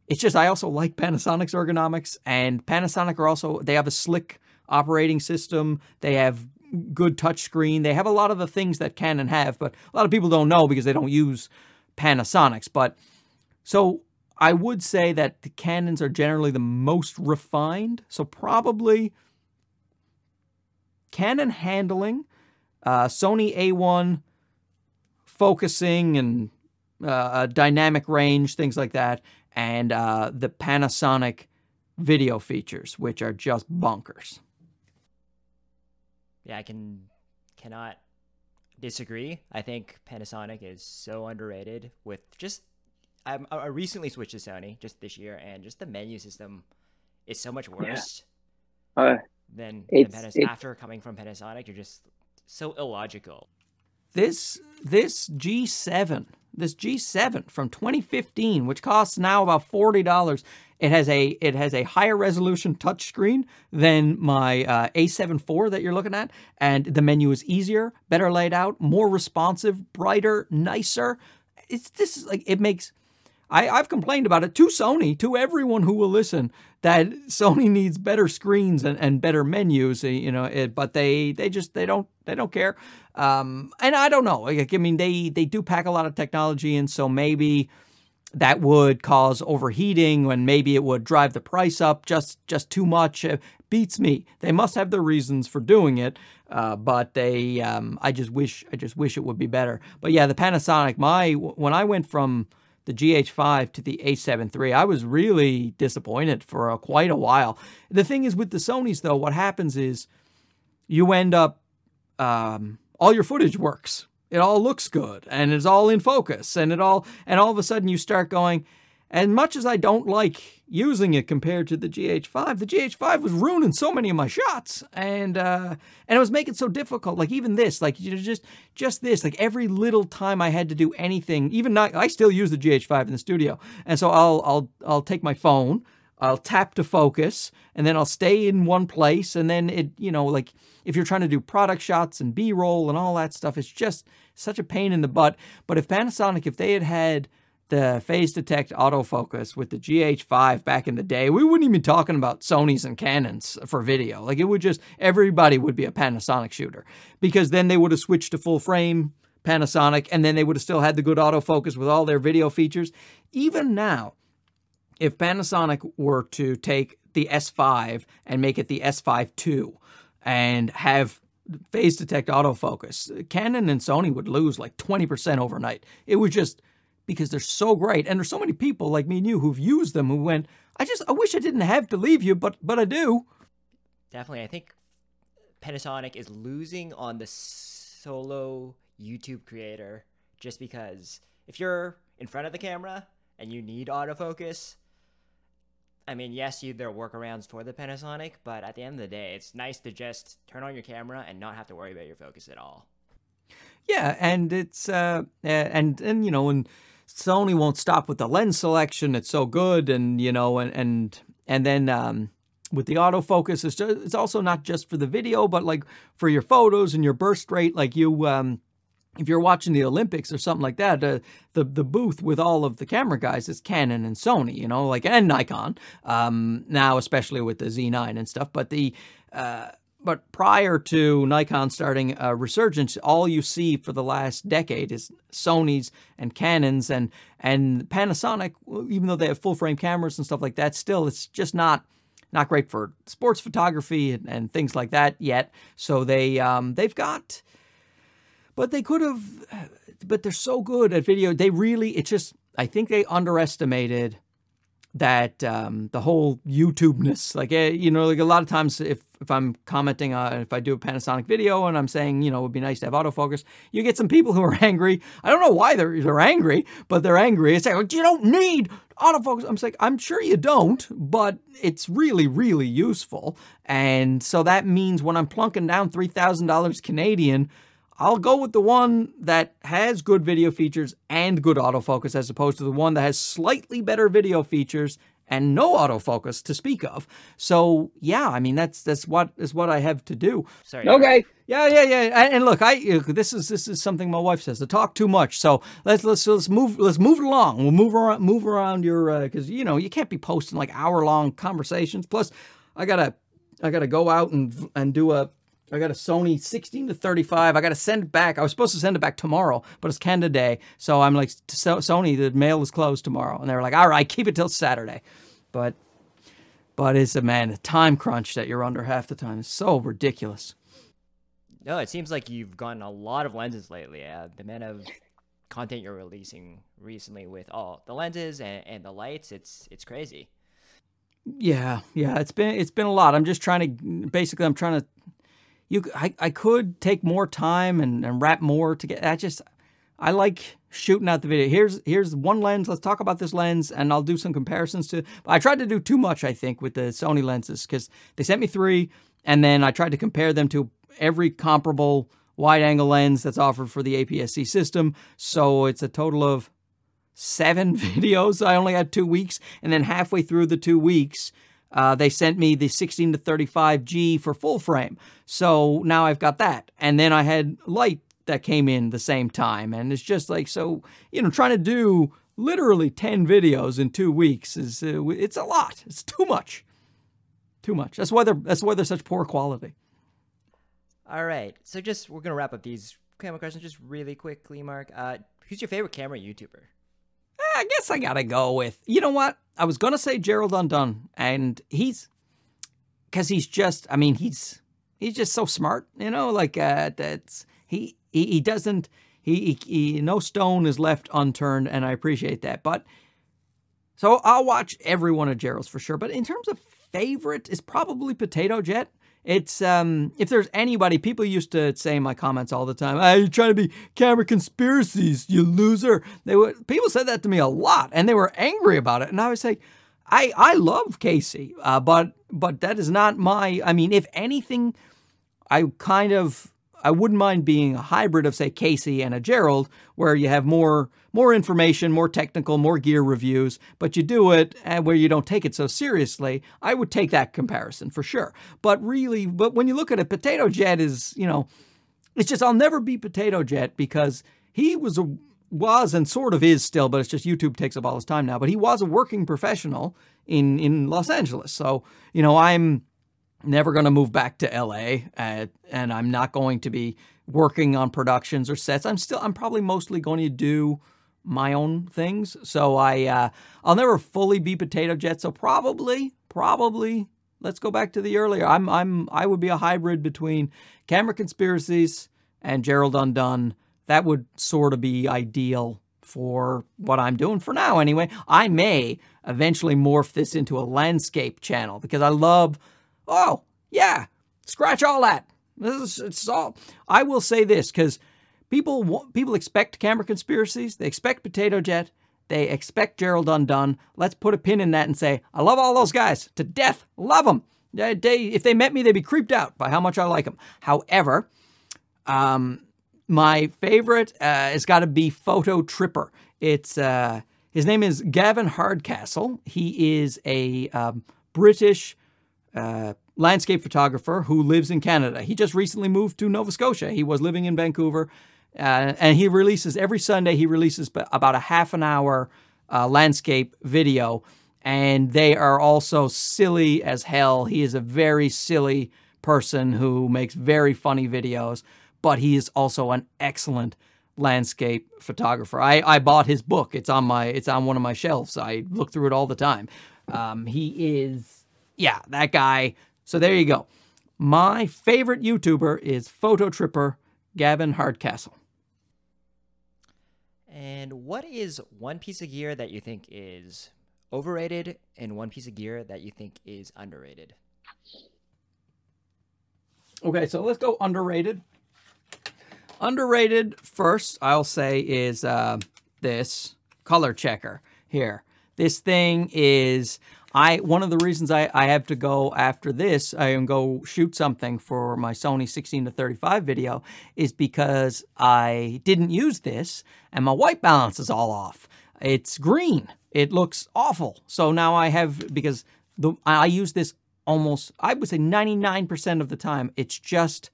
it's just I also like Panasonic's ergonomics and Panasonic are also they have a slick operating system. They have good touchscreen. They have a lot of the things that Canon have, but a lot of people don't know because they don't use Panasonics. But so I would say that the Canons are generally the most refined. So probably Canon handling, uh, Sony A1 focusing and uh, dynamic range, things like that, and uh, the Panasonic video features, which are just bonkers. yeah, I can cannot disagree. I think Panasonic is so underrated with just I, I recently switched to Sony just this year, and just the menu system is so much worse yeah. uh, than, than Panas- after coming from Panasonic. You're just so illogical. This this G7, this G7 from 2015, which costs now about forty dollars, it has a it has a higher resolution touchscreen than my uh, A7 IV that you're looking at, and the menu is easier, better laid out, more responsive, brighter, nicer. It's this is like it makes. I, I've complained about it to Sony, to everyone who will listen, that *laughs* Sony needs better screens and, and better menus, uh, you know. It, but they they just they don't they don't care. Um, and I don't know. Like, I mean, they they do pack a lot of technology in, so maybe that would cause overheating and maybe it would drive the price up just just too much it beats me they must have their reasons for doing it uh, but they um, i just wish i just wish it would be better but yeah the panasonic my when i went from the gh5 to the a7 III, i was really disappointed for a, quite a while. The thing is with the sonys though what happens is you end up um, all your footage works. It all looks good and it's all in focus and it all and all of a sudden you start going as much as I don't like using it compared to the GH5, the GH5 was ruining so many of my shots, and uh, and it was making it so difficult. Like even this, like you know, just just this, like every little time I had to do anything, even not, I still use the GH5 in the studio, and so I'll I'll I'll take my phone, I'll tap to focus, and then I'll stay in one place, and then it, you know, like if you're trying to do product shots and B-roll and all that stuff, it's just such a pain in the butt. But if Panasonic, if they had had the phase detect autofocus with the GH5 back in the day, we wouldn't even be talking about Sony's and Canons for video. Like it would just, everybody would be a Panasonic shooter because then they would have switched to full frame Panasonic and then they would have still had the good autofocus with all their video features. Even now, if Panasonic were to take the S5 and make it the S5 II and have phase detect autofocus, Canon and Sony would lose like 20% overnight. It would just, because they're so great. And there's so many people like me and you who've used them who went, I just I wish I didn't have to leave you, but but I do. Definitely. I think Panasonic is losing on the solo YouTube creator just because if you're in front of the camera and you need autofocus, I mean, yes, you there are workarounds for the Panasonic, but at the end of the day, it's nice to just turn on your camera and not have to worry about your focus at all. Yeah, and it's uh and and you know and Sony won't stop with the lens selection. It's so good, and you know, and and and then um, with the autofocus, it's just, it's also not just for the video, but like for your photos and your burst rate. Like you, um, if you're watching the Olympics or something like that, uh, the the booth with all of the camera guys is Canon and Sony, you know, like and Nikon. Um, now, especially with the Z9 and stuff, but the uh, but prior to Nikon starting a resurgence, all you see for the last decade is Sony's and Canons and and Panasonic. Even though they have full frame cameras and stuff like that, still it's just not not great for sports photography and, and things like that yet. So they um, they've got, but they could have, but they're so good at video. They really, it's just I think they underestimated that um, the whole YouTube-ness, like eh, you know, like a lot of times if if I'm commenting on if I do a Panasonic video and I'm saying you know it would be nice to have autofocus, you get some people who are *laughs* angry. I don't know why they're they're angry, but they're angry. It's like you don't need autofocus. I'm like I'm sure you don't, but it's really really useful, and so that means when I'm plunking down three thousand dollars Canadian I'll go with the one that has good video features and good autofocus as opposed to the one that has slightly better video features and no autofocus to speak of. So yeah, I mean that's that's what is what I have to do. Sorry. Okay. Yeah, yeah, yeah. And look, I this is this is something my wife says to talk too much. So let's let's let's move let's move it along. We'll move around move around your because uh, you know you can't be posting like hour long conversations. Plus, I gotta I gotta go out and and do a I got a Sony 16 to 35. I got to send it back. I was supposed to send it back tomorrow, but it's Canada Day. So I'm like, Sony, the mail is closed tomorrow. And they were like, all right, *laughs* keep it till Saturday. But, but it's a man, a time crunch that you're under half the time. It's so ridiculous. No, it seems like you've gotten a lot of lenses lately. Uh, the amount of content you're releasing recently with all the lenses and, and the lights, it's it's crazy. Yeah, yeah, it's been it's been a lot. I'm just trying to basically I'm trying to you I, I could take more time and, and wrap more to get I just I like shooting out the video. Here's here's one lens. Let's talk about this lens, and I'll do some comparisons to. I tried to do too much, I think, with the Sony lenses because they sent me three, and then I tried to compare them to every comparable wide-angle lens that's offered for the APS-C system. So it's a total of seven *laughs* videos. I only had two weeks, and then halfway through the two weeks, uh, they sent me the 16 to 35G for full frame. So now I've got that. And then I had light that came in the same time. And it's just like, so, you know, trying to do literally 10 videos in two weeks is, uh, it's a lot. It's too much. Too much. That's why they're, that's why they're such poor quality. All right. So just, we're going to wrap up these camera questions just really quickly, Mark. Uh, who's your favorite camera YouTuber? I guess I gotta go with. You know what? I was gonna say Gerald Undone, and he's because he's just. I mean, he's he's just so smart. You know, like uh, that's he he, he doesn't. He, he, he no stone is left unturned, and I appreciate that. But so I'll watch every one of Gerald's for sure. But in terms of favorite, is probably Potato Jet It's um, if there's anybody, people used to say in my comments all the time, "Ah, you're trying to be camera conspiracies, you loser." They would people said that to me a lot, and they were angry about it. And I was like, I I love Casey, uh, but but that is not my. I mean, if anything, I kind of I wouldn't mind being a hybrid of say Casey and a Gerald, where you have more more information, more technical, more gear reviews, but you do it and where you don't take it so seriously. I would take that comparison for sure. But really, but when you look at it, Potato Jet is you know, it's just I'll never be Potato Jet because he was a was and sort of is still, but it's just YouTube takes up all his time now. But he was a working professional in in Los Angeles, so you know I'm never going to move back to LA, uh, and I'm not going to be working on productions or sets. I'm still I'm probably mostly going to do my own things. So I uh, I'll never fully be Potato Jet. So probably probably let's go back to the earlier. I'm I'm I would be a hybrid between Camera Conspiracies and Gerald Undone. That would sort of be ideal for what I'm doing for now anyway. I may eventually morph this into a landscape channel because I love oh, yeah, scratch all that. This is it's all I will say this cuz people people expect camera conspiracies, they expect Potato Jet, they expect Gerald Undone. Let's put a pin in that and say, I love all those guys to death. Love them. They, they, if they met me, they'd be creeped out by how much I like them. However, um, my favorite uh, has got to be Fototripper. It's uh, his name is Gavin Hardcastle. He is a um, British uh, landscape photographer who lives in Canada. He just recently moved to Nova Scotia. He was living in Vancouver, uh, and he releases every Sunday. He releases about a half an hour uh, landscape video, and they are also silly as hell. He is a very silly person who makes very funny videos but he is also an excellent landscape photographer. I, I bought his book. It's on my it's on one of my shelves. I look through it all the time. Um, he is yeah, that guy. So there you go. My favorite YouTuber is Fototripper Gavin Hardcastle. And what is one piece of gear that you think is overrated and one piece of gear that you think is underrated? Okay, so let's go underrated. Underrated first, I'll say, is uh, this color checker here. This thing is I one of the reasons I, I have to go after this, uh, I am go shoot something for my Sony 16 to 35 video, is because I didn't use this and my white balance is all off. It's green. It looks awful. So now I have because the I use this almost I would say 99% of the time. It's just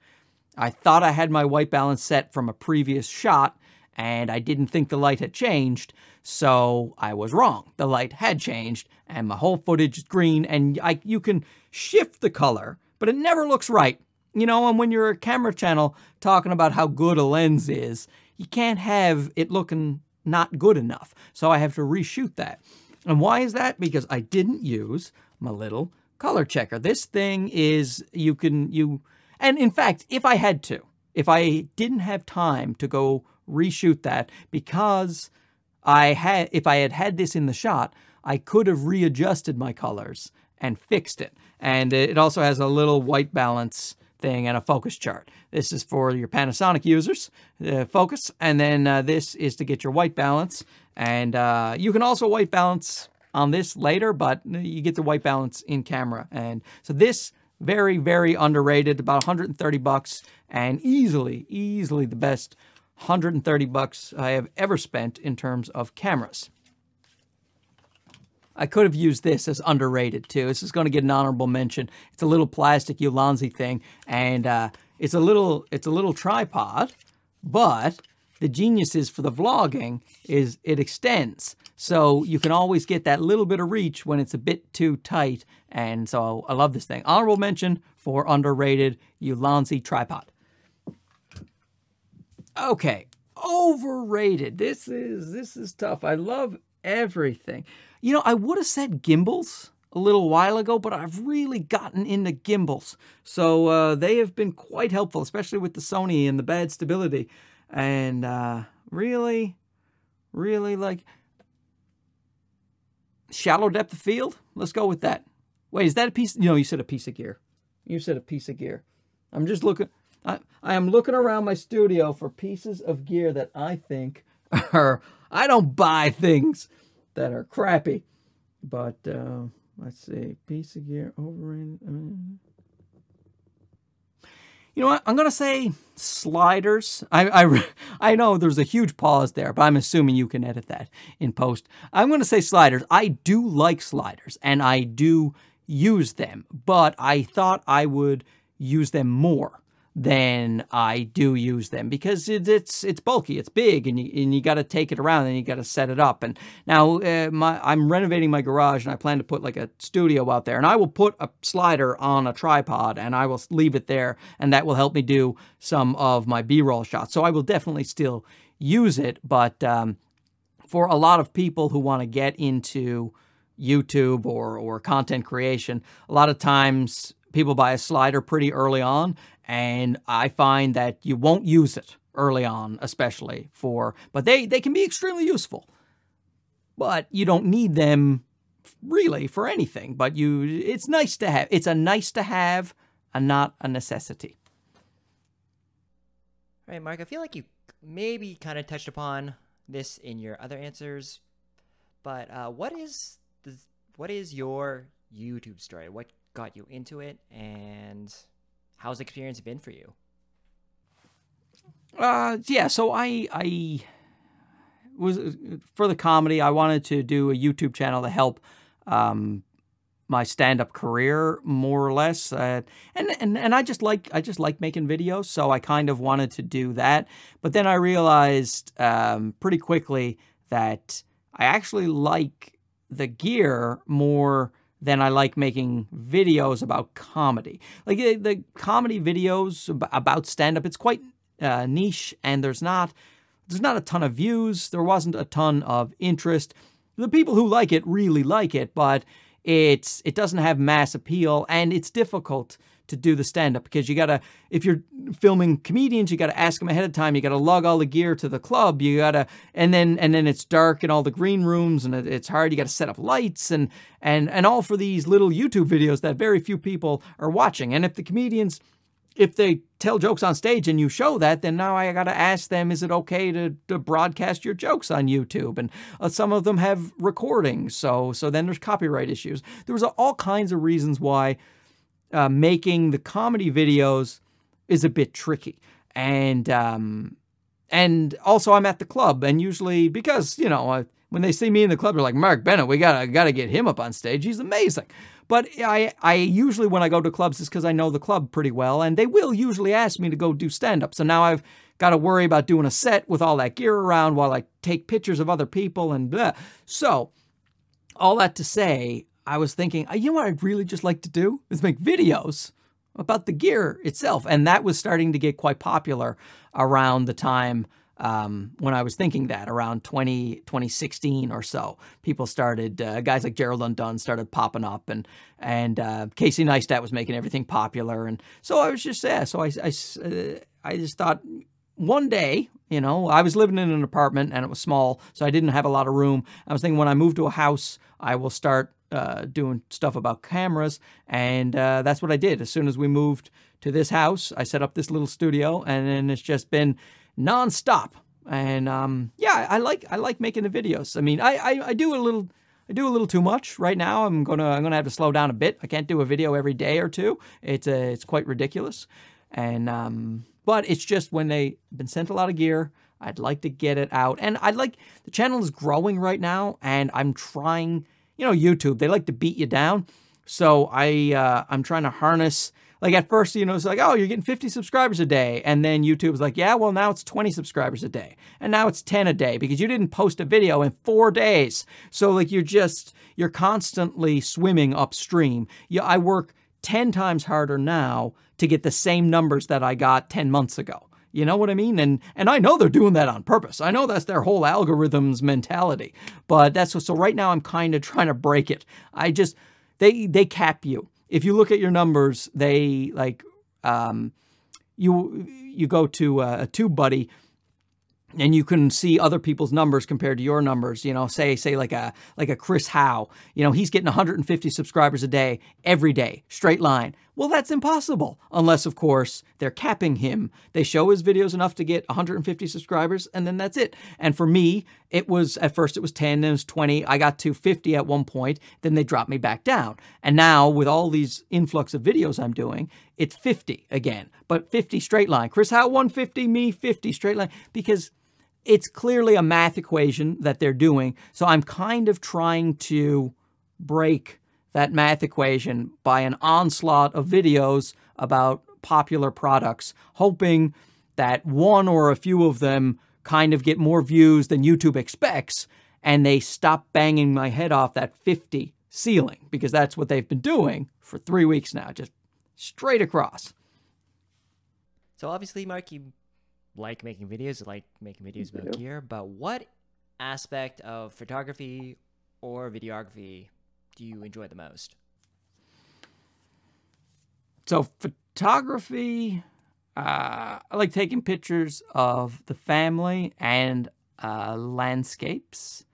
I thought I had my white balance set from a previous shot and I didn't think the light had changed, so I was wrong. The light had changed and my whole footage is green and I, you can shift the color, but it never looks right. You know, and when you're a camera channel talking about how good a lens is, you can't have it looking not good enough. So I have to reshoot that. And why is that? Because I didn't use my little color checker. This thing is you can you and in fact, if I had to, if I didn't have time to go reshoot that because I had if I had had this in the shot, I could have readjusted my colors and fixed it. And it also has a little white balance thing and a focus chart. This is for your Panasonic users, uh, focus, and then uh, this is to get your white balance. And uh, you can also white balance on this later, but you get the white balance in camera. And so this very, very underrated, about 130 bucks, and easily, easily the best 130 bucks I have ever spent in terms of cameras. I could have used this as underrated too. This is going to get an honorable mention. It's a little plastic Ulanzi thing, and uh, it's a little it's a little tripod, but the genius is for the vlogging is it extends. So you can always get that little bit of reach when it's a bit too tight. And so I love this thing. Honorable mention for underrated Ulanzi tripod. Okay, overrated. This is this is tough. I love everything. You know, I would have said gimbals a little while ago, but I've really gotten into gimbals. So uh, they have been quite helpful, especially with the Sony and the bad stability. And uh, really, really like shallow depth of field. Let's go with that. Wait, is that a piece? No, you said a piece of gear. You said a piece of gear. I'm just looking. I, I am looking around my studio for pieces of gear that I think are. I don't buy things that are crappy, but uh, let's see. Piece of gear overrated. Uh, you know what? I'm gonna say sliders. I, I *laughs* I know there's a huge pause there, but I'm assuming you can edit that in post. I'm gonna say sliders. I do like sliders, and I do use them, but I thought I would use them more than I do use them because it, it's it's bulky, it's big, and you and you got to take it around and you got to set it up. And now uh, my I'm renovating my garage and I plan to put like a studio out there, and I will put a slider on a tripod and I will leave it there, and that will help me do some of my B-roll shots. So I will definitely still use it, but um, for a lot of people who want to get into YouTube or or content creation, a lot of times people buy a slider pretty early on and I find that you won't use it early on, especially for, but they, they can be extremely useful. But you don't need them really for anything. But you, it's nice to have. It's a nice to have, and not a necessity. All right, Mark. I feel like you maybe kind of touched upon this in your other answers, but uh, what is the, what is your YouTube story? What got you into it, and how's the experience been for you? Uh, yeah. So I I was for the comedy. I wanted to do a YouTube channel to help um, my stand-up career more or less uh, and, and and I just like I just like making videos so I kind of wanted to do that but then I realized um, pretty quickly that I actually like the gear more than I like making videos about comedy. Like the, the comedy videos about stand up, it's quite uh, niche and there's not there's not a ton of views. There wasn't a ton of interest. The people who like it really like it, but it's it doesn't have mass appeal and it's difficult to do the stand up because you got to if you're filming comedians you got to ask them ahead of time you got to lug all the gear to the club you got to and then and then it's dark in all the green rooms and it's hard you got to set up lights and and and all for these little YouTube videos that very few people are watching and if the comedians if they tell jokes on stage and you show that, then now I got to ask them, is it okay to, to broadcast your jokes on YouTube? And uh, some of them have recordings, so so then there's copyright issues. There was all kinds of reasons why uh, making the comedy videos is a bit tricky. And um, and also I'm at the club, and usually because you know uh, when they see me in the club, they're like Mark Bennett, we gotta gotta get him up on stage. He's amazing. But I I usually when I go to clubs is because I know the club pretty well, and they will usually ask me to go do stand up. So now I've got to worry about doing a set with all that gear around while I take pictures of other people and blah. So all that to say, I was thinking, you know what I'd really just like to do is make videos about the gear itself. And that was starting to get quite popular around the time um, when I was thinking that, around 20, 2016 or so. People started, uh, guys like Gerald Undone started popping up, and and uh, Casey Neistat was making everything popular. And so I was just, yeah, so I, I, uh, I just thought, one day, you know, I was living in an apartment and it was small, so I didn't have a lot of room. I was thinking when I move to a house, I will start uh, doing stuff about cameras, and uh, that's what I did. As soon as we moved to this house, I set up this little studio, and then it's just been nonstop. And um, yeah, I like I like making the videos. I mean, I, I, I do a little. I do a little too much right now. I'm gonna I'm gonna have to slow down a bit. I can't do a video every day or two. It's uh, it's quite ridiculous, and um, but it's just when they've been sent a lot of gear. I'd like to get it out, and I'd like the channel is growing right now, and I'm trying you know, YouTube, they like to beat you down. So I uh, I'm trying to harness like at first, you know, it's like, oh, you're getting 50 subscribers a day. And then YouTube was like, yeah, well, now it's 20 subscribers a day. And now it's 10 a day because you didn't post a video in four days. So like you're just, you're constantly swimming upstream. Yeah, I work 10 times harder now to get the same numbers that I got 10 months ago. You know what I mean? And and I know they're doing that on purpose. I know that's their whole algorithms mentality. But that's so right now I'm kind of trying to break it. I just they they cap you. If you look at your numbers, they like um you you go to a, Tube TubeBuddy and you can see other people's numbers compared to your numbers you know say say like a like a chris Hau you know he's getting 150 subscribers a day every day straight line. Well that's impossible unless of course they're capping him. They show his videos enough to get 150 subscribers and then that's it. And for me it was at first it was 10 then it was 20 i got to 50 at one point then they dropped me back down. And now with all these influx of videos i'm doing it's 50 again but 50 straight line. Chris Hau 150 me 50 straight line because it's clearly a math equation that they're doing. So I'm kind of trying to break that math equation by an onslaught of videos about popular products, hoping that one or a few of them kind of get more views than YouTube expects and they stop banging my head off that 50 ceiling because that's what they've been doing for three weeks now, just straight across. So obviously, Mark, you like making videos, like making videos about yeah. gear, but what aspect of photography or videography do you enjoy the most? So photography, uh, I like taking pictures of the family and uh, landscapes.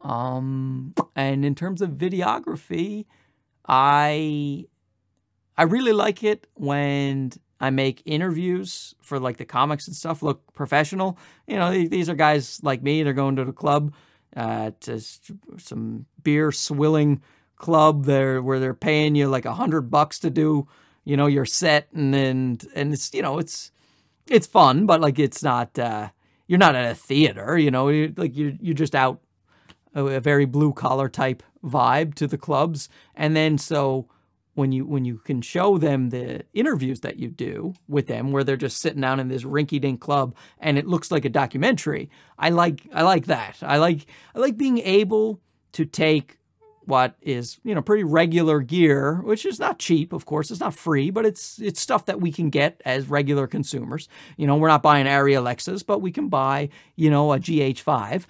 Um, and in terms of videography, I I really like it when I make interviews for like the comics and stuff look professional. You know, these are guys like me. They're going to the club, uh, to some beer swilling club there where they're paying you like a hundred bucks to do, you know, your set and and and it's you know it's it's fun, but like it's not uh, you're not at a theater. You know, you're, like you're you're just out a, a very blue collar type vibe to the clubs, and then so when you when you can show them the interviews that you do with them where they're just sitting down in this rinky dink club and it looks like a documentary i like i like that. I like i like being able to take what is you know pretty regular gear which is not cheap of course it's not free but it's it's stuff that we can get as regular consumers. You know we're not buying Arri alexas but we can buy you know a gh5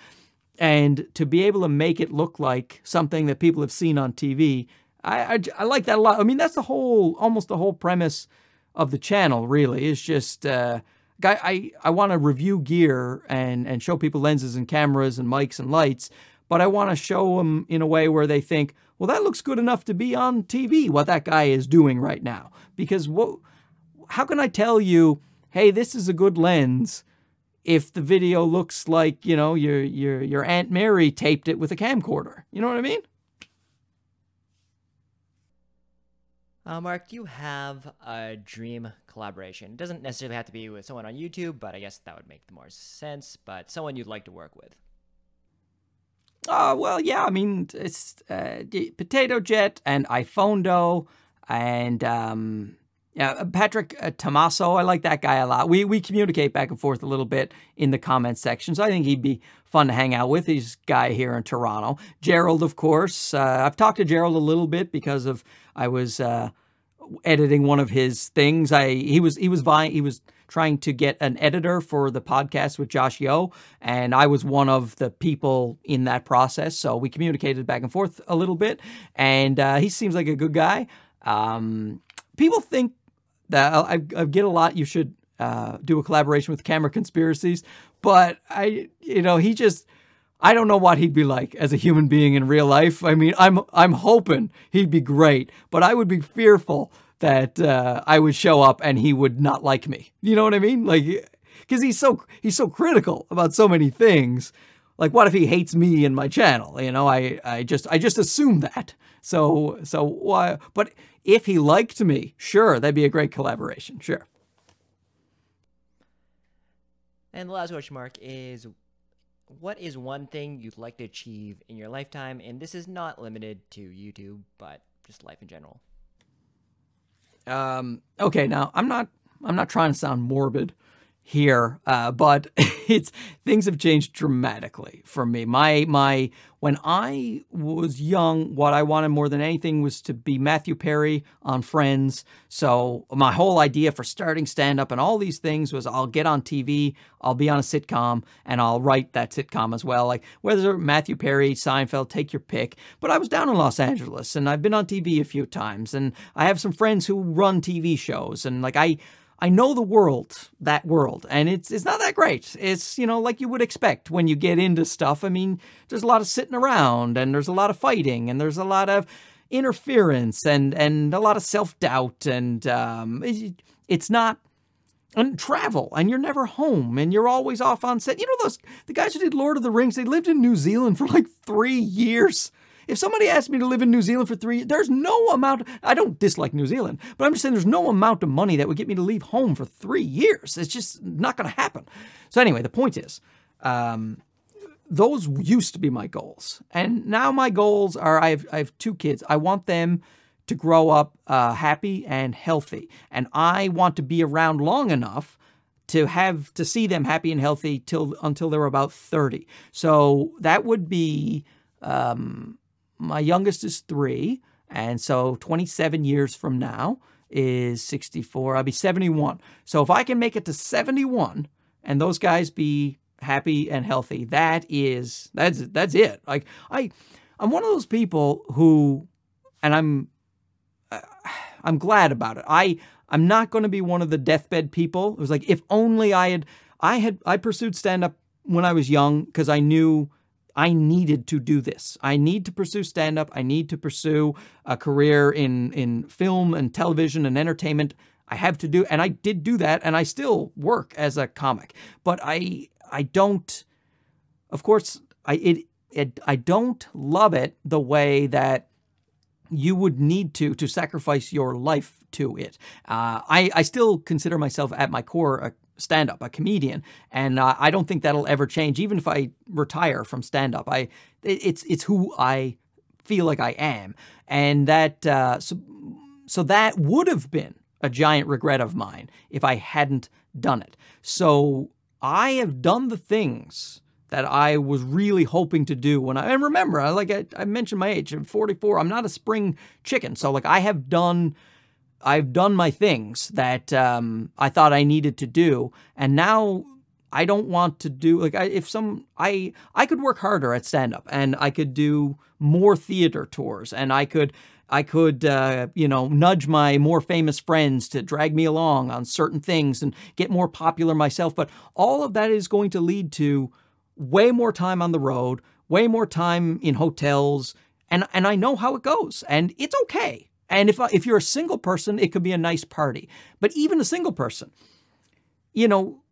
and to be able to make it look like something that people have seen on tv I, I, I like that a lot. I mean, that's the whole, almost the whole premise of the channel. Really, is just uh, I I, I want to review gear and and show people lenses and cameras and mics and lights, but I want to show them in a way where they think, well, that looks good enough to be on TV. What that guy is doing right now, because what? How can I tell you, hey, this is a good lens? If the video looks like you know your your your Aunt Mary taped it with a camcorder, you know what I mean? Uh, Mark, do you have a dream collaboration? It doesn't necessarily have to be with someone on YouTube, but I guess that would make the more sense. But someone you'd like to work with. Uh, well, yeah. I mean, it's uh, Potato Jet and iPhonedo and um, yeah, Patrick uh. I like that guy a lot. We we communicate back and forth a little bit in the comments section, so I think he'd be fun to hang out with. He's a guy here in Toronto. Gerald, of course. Uh, I've talked to Gerald a little bit because of I was uh, editing one of his things. I he was he was buying he was trying to get an editor for the podcast with Josh Yo, and I was one of the people in that process. So we communicated back and forth a little bit, and uh, he seems like a good guy. Um, people think that I, I, get a lot. You should uh, do a collaboration with Camera Conspiracies, but I, you know, he just I don't know what he'd be like as a human being in real life. I mean, I'm I'm hoping he'd be great, but I would be fearful that uh, I would show up and he would not like me. You know what I mean? Like, because he's so he's so critical about so many things. Like, what if he hates me and my channel? You know, I I just I just assume that. So so why? But if he liked me, sure, that'd be a great collaboration. Sure. And the last question mark is what is one thing you'd like to achieve in your lifetime? And this is not limited to YouTube, but just life in general. Um, okay, now I'm not I'm not trying to sound morbid here, uh, but *laughs* it's things have changed dramatically for me. My my when I was young, what I wanted more than anything was to be Matthew Perry on Friends. So my whole idea for starting stand up and all these things was I'll get on TV, I'll be on a sitcom, and I'll write that sitcom as well. Like whether Matthew Perry, Seinfeld, take your pick. But I was down in Los Angeles and I've been on TV a few times, and I have some friends who run TV shows, and like I I know the world, that world, and it's it's not that great. It's you know like you would expect when you get into stuff. I mean, there's a lot of sitting around, and there's a lot of fighting, and there's a lot of interference, and and a lot of self doubt, and um, it, it's not and travel and you're never home and you're always off on set. You know those the guys who did Lord of the Rings, they lived in New Zealand for like 3 years. If somebody asked me to live in New Zealand for 3 there's no amount I don't dislike New Zealand, but I'm just saying there's no amount of money that would get me to leave home for 3 years. It's just not going to happen. So anyway, the point is um, those used to be my goals. And now my goals are I have I have two kids. I want them to grow up uh, happy and healthy. And I want to be around long enough to have to see them happy and healthy till until they're about 30. So that would be um, my youngest is three. And so 27 years from now is 64. I'll be 71. So if I can make it to 71 and those guys be happy and healthy, that is that's that's it. Like I I'm one of those people who and I'm uh, I'm glad about it. I I'm not going to be one of the deathbed people. It was like if only I had I had I pursued stand up when I was young because I knew I needed to do this. I need to pursue stand up. I need to pursue a career in in film and television and entertainment. I have to do and I did do that and I still work as a comic. But I I don't of course I it, it I don't love it the way that you would need to to sacrifice your life to it. Uh, I, I still consider myself at my core a stand up, a comedian, and uh, I don't think that'll ever change. Even if I retire from stand up, I it's it's who I feel like I am, and that uh, so so that would have been a giant regret of mine if I hadn't done it. So I have done the things that I was really hoping to do when I and remember, like I, I mentioned my age. I'm 44. I'm not a spring chicken, so like I have done. I've done my things that um, I thought I needed to do, and now I don't want to do like I, if some I I could work harder at stand up, and I could do more theater tours, and I could I could, uh, you know, nudge my more famous friends to drag me along on certain things and get more popular myself. But all of that is going to lead to way more time on the road, way more time in hotels, and and I know how it goes, and it's okay. And if uh, if you're a single person, it could be a nice party. But even a single person, you know,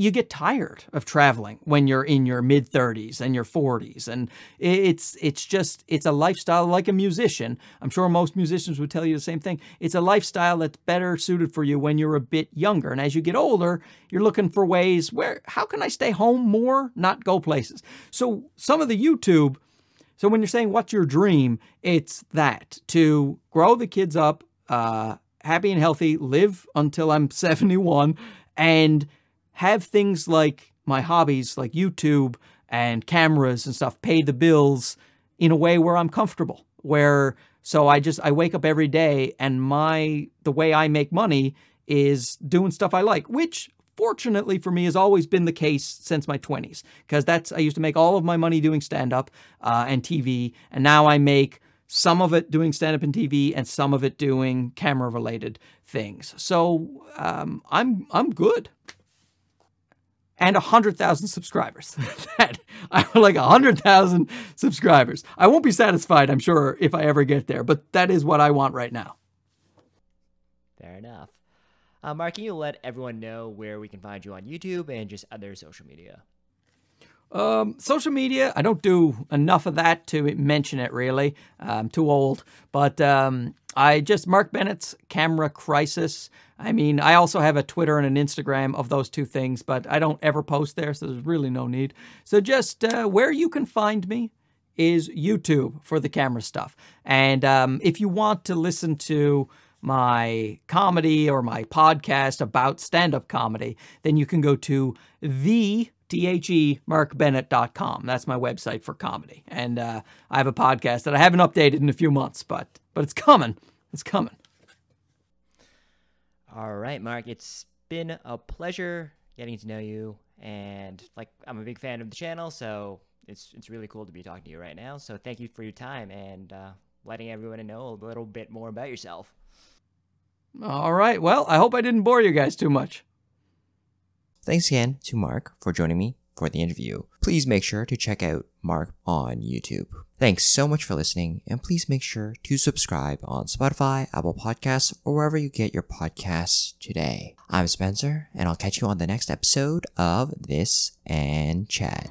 you get tired of traveling when you're in your mid 30s and your 40s and it's it's just it's a lifestyle like a musician. I'm sure most musicians would tell you the same thing. It's a lifestyle that's better suited for you when you're a bit younger. And as you get older you're looking for ways where how can i stay home more not go places? So some of the youtube so when you're saying what's your dream it's that to grow the kids up uh, happy and healthy live until i'm *laughs* 71 and have things like my hobbies, like YouTube and cameras and stuff, pay the bills in a way where I'm comfortable. Where so I just I wake up every day and my the way I make money is doing stuff I like, which fortunately for me has always been the case since my 20s because that's I used to make all of my money doing stand up uh, and TV and now I make some of it doing stand up and TV and some of it doing camera related things. So um, I'm I'm good and 100,000 subscribers. *laughs* that I would like 100,000 subscribers. I won't be satisfied, I'm sure, if I ever get there, but that is what I want right now. Fair enough. Uh, Mark, can you let everyone know where we can find you on YouTube and just other social media? Um, social media, I don't do enough of that to mention it really. I'm too old. But um, I just, Mark Bennett's Camera Crisis. I mean, I also have a Twitter and an Instagram of those two things, but I don't ever post there, so there's really no need. So just uh, where you can find me is YouTube for the camera stuff. And um, if you want to listen to my comedy or my podcast about stand up comedy, then you can go to the T-H-E markbennett.com. That's my website for comedy. And uh, I have a podcast that I haven't updated in a few months, but but it's coming. It's coming. All right, Mark. It's been a pleasure getting to know you. And like I'm a big fan of the channel, so it's it's really cool to be talking to you right now. So thank you for your time and uh, letting everyone know a little bit more about yourself. All right. Well, I hope I didn't bore you guys too much. Thanks again to Mark for joining me for the interview. Please make sure to check out Mark on YouTube. Thanks so much for listening, and please make sure to subscribe on Spotify, Apple Podcasts, or wherever you get your podcasts today. I'm Spencer, and I'll catch you on the next episode of This and Chat.